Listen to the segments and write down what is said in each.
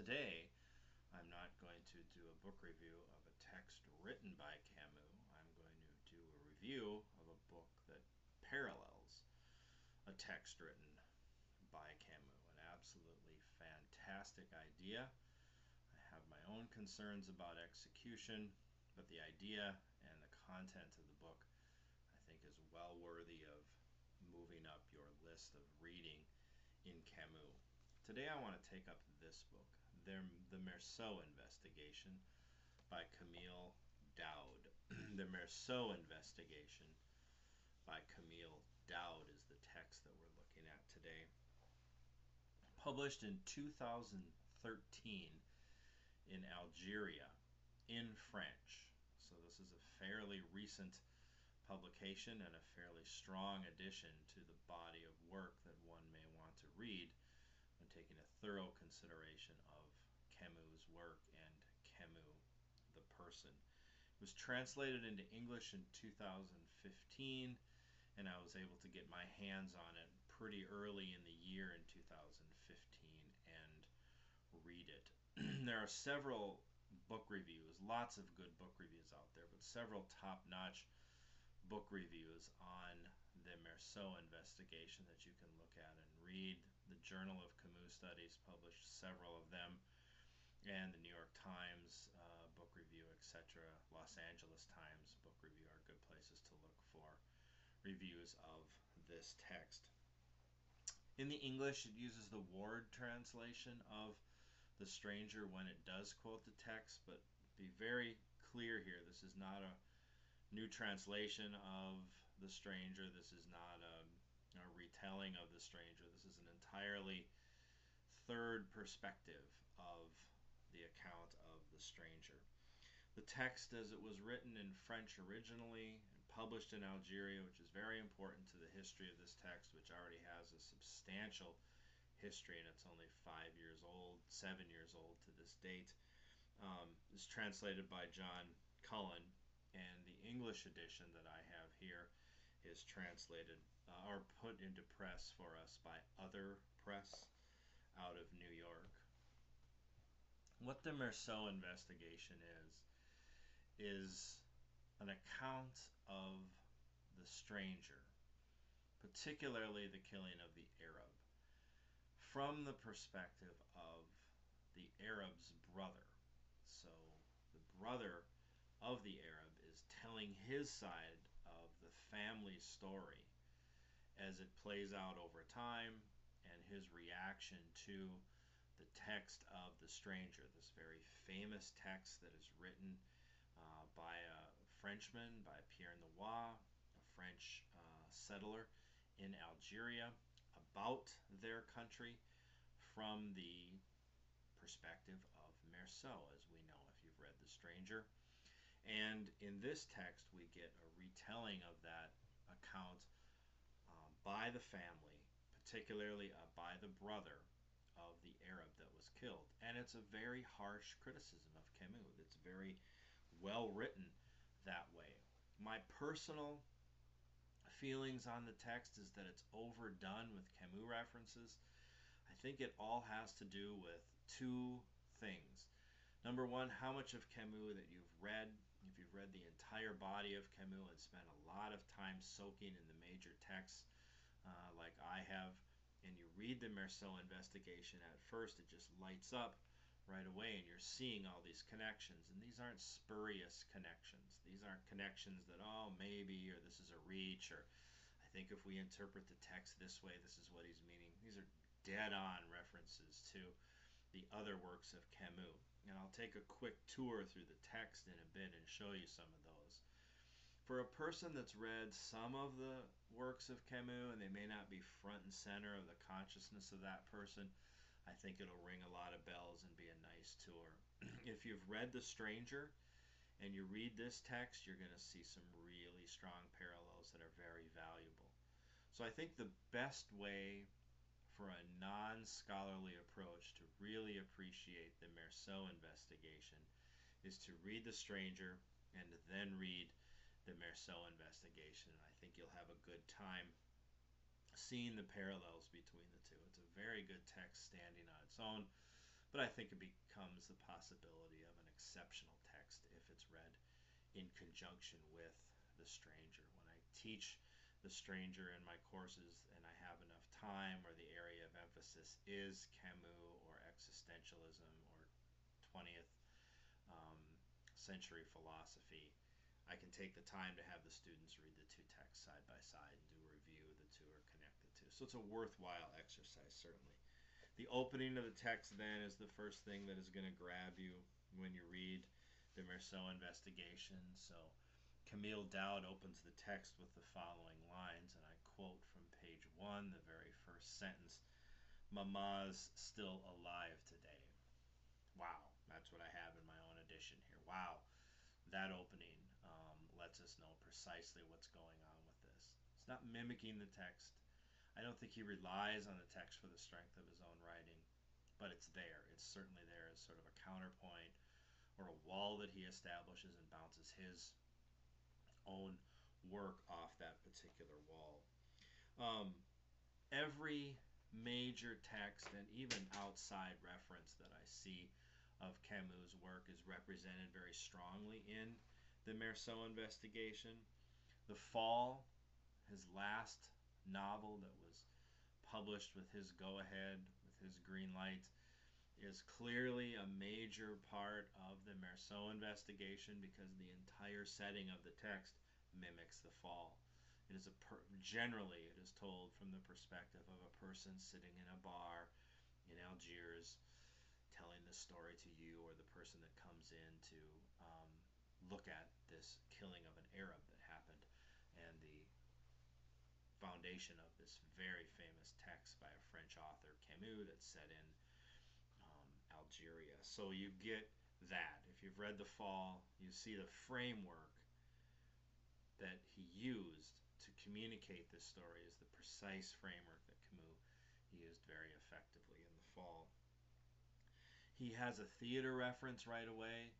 Today, I'm not going to do a book review of a text written by Camus. I'm going to do a review of a book that parallels a text written by Camus. An absolutely fantastic idea. I have my own concerns about execution, but the idea and the content of the book I think is well worthy of moving up your list of reading in Camus. Today I want to take up this book, The Meursault Investigation by Kamel Daoud. the Meursault Investigation by Kamel Daoud is the text that we're looking at today. Published in 2013 in Algeria in French. So this is a fairly recent publication and a fairly strong addition to the body of work that one may want to read when taking a thorough consideration Camus' work and Camus the person. It was translated into English in 2015 and I was able to get my hands on it pretty early in the year in 2015 and read it. there are several book reviews, lots of good book reviews out there, but several top notch book reviews on the Meursault investigation that you can look at and read. The Journal of Camus Studies published several of them, and the New York Times uh, book review, etc. Los Angeles Times book review are good places to look for reviews of this text. In the English, it uses the Ward translation of The Stranger when it does quote the text, but be very clear here. This is not a new translation of The Stranger. This is not a, a retelling of The Stranger. This is an entirely third perspective of the account of The Stranger. The text, as it was written in French originally and published in Algeria, which is very important to the history of this text, which already has a substantial history and it's only five years old, seven years old to this date, um, is translated by John Cullen and the English edition that I have here is translated uh, or put into press for us by Other Press out of New York. What the Meursault investigation is, is an account of the stranger, particularly the killing of the Arab, from the perspective of the Arab's brother. So the brother of the Arab is telling his side of the family story as it plays out over time and his reaction to the text of The Stranger, this very famous text that is written uh, by a Frenchman, by pied-noir, a French uh, settler in Algeria, about their country from the perspective of Meursault, as we know if you've read The Stranger. And in this text, we get a retelling of that account um, by the family, particularly uh, by the brother of the Arab that was killed. And it's a very harsh criticism of Camus. It's very well written that way. My personal feelings on the text is that it's overdone with Camus references. I think it all has to do with two things. Number one, how much of Camus that you've read, if you've read the entire body of Camus and spent a lot of time soaking in the major texts uh, like I have, and you read the Meursault investigation, at first it just lights up right away and you're seeing all these connections. And these aren't spurious connections. These aren't connections that, oh, maybe, or this is a reach, or I think if we interpret the text this way, this is what he's meaning. These are dead on references to the other works of Camus. And I'll take a quick tour through the text in a bit and show you some of those. For a person that's read some of the works of Camus and they may not be front and center of the consciousness of that person, I think it'll ring a lot of bells and be a nice tour. if you've read The Stranger and you read this text, you're going to see some really strong parallels that are very valuable. So I think the best way for a non scholarly approach to really appreciate the Meursault investigation is to read The Stranger and then read the Meursault investigation. And I think you'll have a good time seeing the parallels between the two. It's a very good text standing on its own, but I think it becomes the possibility of an exceptional text if it's read in conjunction with the stranger. When I teach the stranger in my courses and I have enough time or the area of emphasis is Camus or existentialism or 20th um, century philosophy, I can take the time to have the students read the two texts side by side and do a review. The two are connected to. So it's a worthwhile exercise, certainly. The opening of the text then is the first thing that is going to grab you when you read the Meursault investigation. So Kamel Daoud opens the text with the following lines, and I quote from page one, the very first sentence Mama's still alive today. Wow, that's what I have in my own edition here. Wow, that opening lets us know precisely what's going on with this. It's not mimicking the text. I don't think he relies on the text for the strength of his own writing, but it's there. It's certainly there as sort of a counterpoint or a wall that he establishes and bounces his own work off that particular wall. Um, every major text and even outside reference that I see of Camus' work is represented very strongly in the Meursault investigation. The Fall, his last novel that was published with his go ahead, with his green light, is clearly a major part of the Meursault investigation because the entire setting of the text mimics the fall. It is a per- generally it is told from the perspective of a person sitting in a bar in Algiers, telling the story to you or the person that comes in to um, look at this killing of an Arab that happened, and the foundation of this very famous text by a French author Camus that's set in um, Algeria. So you get that. If you've read The Fall, you see the framework that he used to communicate this story is the precise framework that Camus used very effectively in The Fall. He has a theater reference right away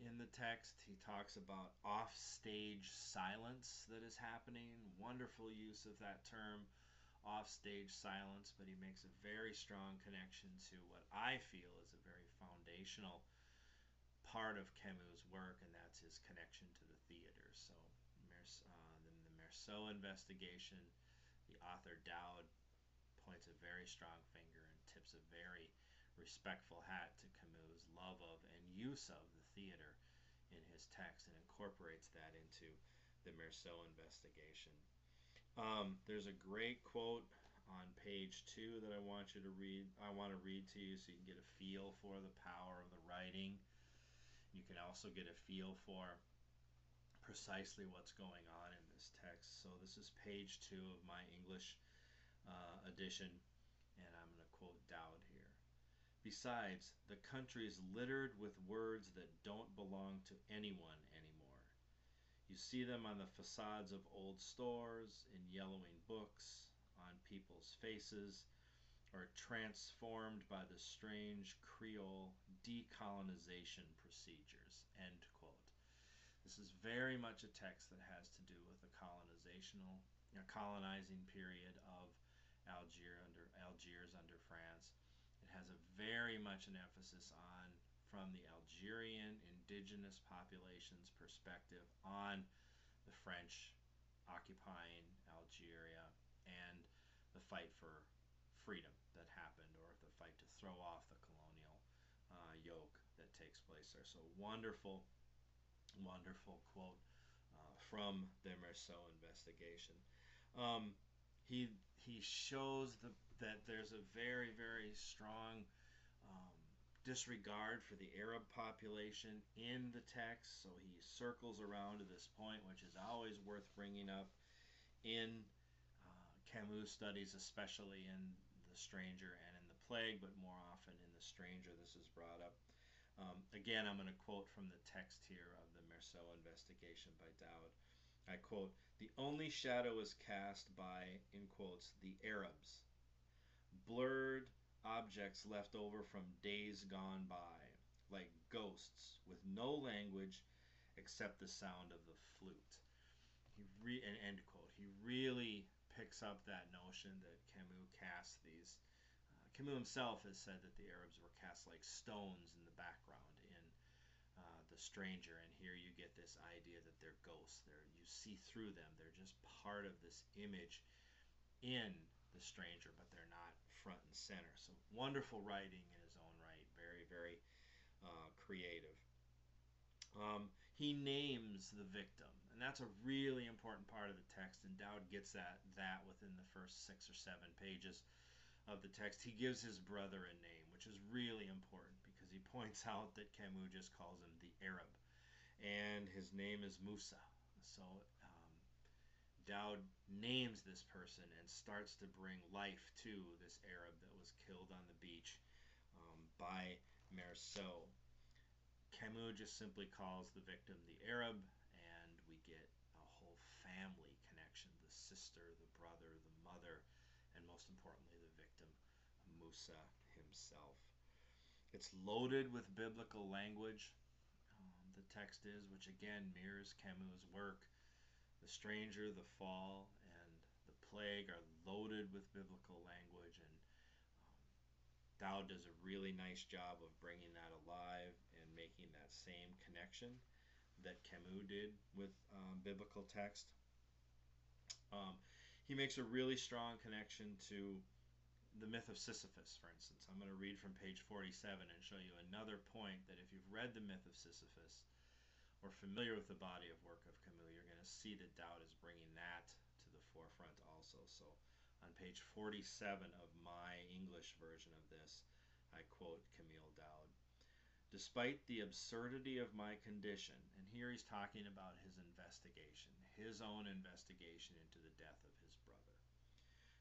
in the text. He talks about offstage silence that is happening. Wonderful use of that term, offstage silence, but he makes a very strong connection to what I feel is a very foundational part of Camus' work, and that's his connection to the theater. So uh, the, Meursault investigation, the author Daoud points a very strong finger and tips a very respectful hat to Camus' love of and use of the theater in his text and incorporates that into the Meursault investigation. Um, there's a great quote on page two that I want you to read. I want to read to you so you can get a feel for the power of the writing. You can also get a feel for precisely what's going on in this text. So this is page two of my English uh, edition, and I'm going to quote Daoud. Besides, the country is littered with words that don't belong to anyone anymore. You see them on the facades of old stores, in yellowing books, on people's faces, or transformed by the strange Creole decolonization procedures. End quote. This is very much a text that has to do with the colonizational, you know, colonizing period of Algiers under Algiers under France. Has a very much an emphasis on from the Algerian indigenous population's perspective on the French occupying Algeria and the fight for freedom that happened, or the fight to throw off the colonial uh, yoke that takes place there. So wonderful wonderful quote uh, from the Meursault investigation. Um, he he shows the, that there's a very very strong um, disregard for the Arab population in the text. So he circles around to this point, which is always worth bringing up in uh, Camus studies, especially in The Stranger and in The Plague, but more often in The Stranger. This is brought up. Um, again, I'm going to quote from the text here of the Meursault investigation by Daoud. I quote, The only shadow is cast by, in quotes, the Arabs, blurred objects left over from days gone by, like ghosts with no language except the sound of the flute. He re- and end quote. He really picks up that notion that Camus casts these Camus himself has said that the Arabs were cast like stones in the background in uh, The Stranger, and here you get this idea that they're ghosts. They're, you see through them. They're just part of this image in The Stranger, but they're not front and center. So wonderful writing in his own right. Very, very uh, creative. Um, he names the victim, and that's a really important part of the text. And Daoud gets that that within the first six or seven pages of the text. He gives his brother a name, which is really important because he points out that Camus just calls him the Arab, and his name is Musa. So um, Daoud names this person and starts to bring life to this Arab that was killed on the beach um, by Meursault. Camus just simply calls the victim the Arab, and we get a whole family connection the sister, the brother, the mother, and most importantly, the victim, Musa himself. It's loaded with biblical language. Um, the text is, which again mirrors Camus' work. The stranger, the fall, plague are loaded with biblical language, and um, Daoud does a really nice job of bringing that alive and making that same connection that Camus did with um, biblical text. Um, he makes a really strong connection to the myth of Sisyphus, for instance. I'm going to read from page 47 and show you another point that if you've read the myth of Sisyphus or familiar with the body of work of Camus, you're going to see that Daoud is bringing that forefront also. So on page 47 of my English version of this, I quote Kamel Daoud. Despite the absurdity of my condition, and here he's talking about his investigation, his own investigation into the death of his brother.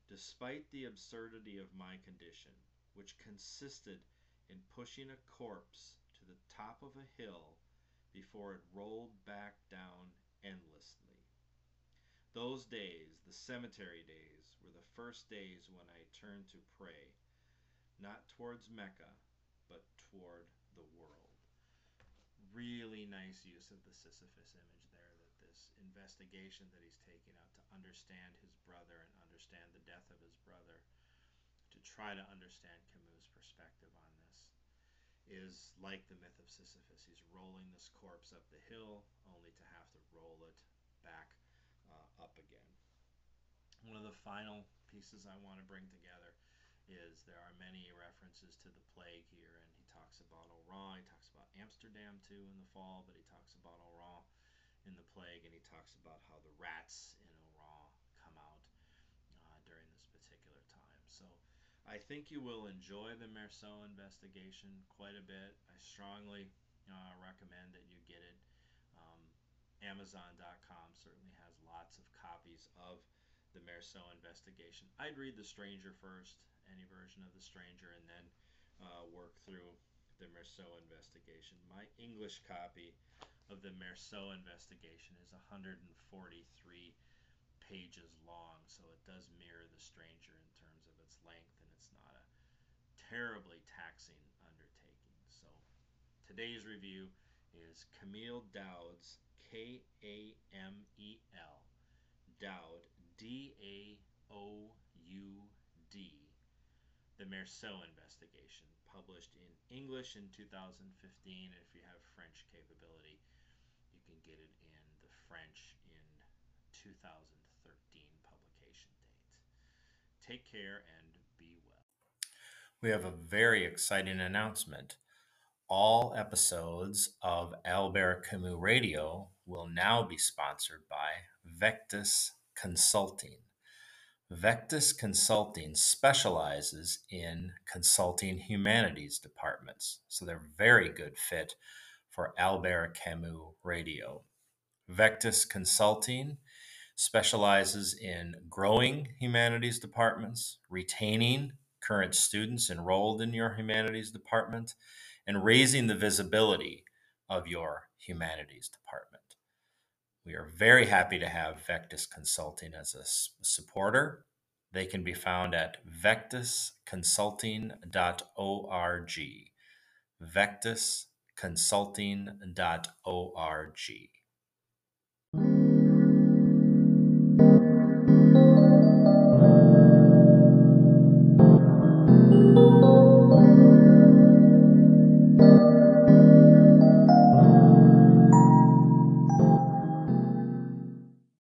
Despite the absurdity of my condition, which consisted in pushing a corpse to the top of a hill before it rolled back down endlessly. Those days, the cemetery days, were the first days when I turned to pray, not towards Mecca, but toward the world. Really nice use of the Sisyphus image there, that this investigation that he's taking out to understand his brother and understand the death of his brother, to try to understand Camus' perspective on this, is like the myth of Sisyphus. He's rolling this corpse up the hill only to have to roll it back uh, up again. One of the final pieces I want to bring together is there are many references to the plague here, and he talks about Oran, he talks about Amsterdam too in the fall, but he talks about Oran in the plague, and he talks about how the rats in Oran come out uh, during this particular time. So I think you will enjoy the Meursault investigation quite a bit. I strongly uh, recommend that you get it. Amazon.com certainly has lots of copies of the Meursault investigation. I'd read The Stranger first any version of The Stranger and then uh, work through the Meursault investigation. My English copy of the Meursault investigation is 143 pages long, so it does mirror The Stranger in terms of its length, and it's not a terribly taxing undertaking. So today's review is Kamel Daoud's K A M E L Daoud D A O U D the Meursault investigation, published in English in 2015. And if you have French capability, you can get it in the French in 2013 publication date. Take care and be well. We have a very exciting announcement. All episodes of Albert Camus Radio will now be sponsored by Vectis Consulting. Vectis Consulting specializes in consulting humanities departments, so they're very good fit for Albert Camus Radio. Vectis Consulting specializes in growing humanities departments, retaining current students enrolled in your humanities department, and raising the visibility of your humanities department. We are very happy to have Vectis Consulting as a supporter. They can be found at vectisconsulting.org. Vectisconsulting.org.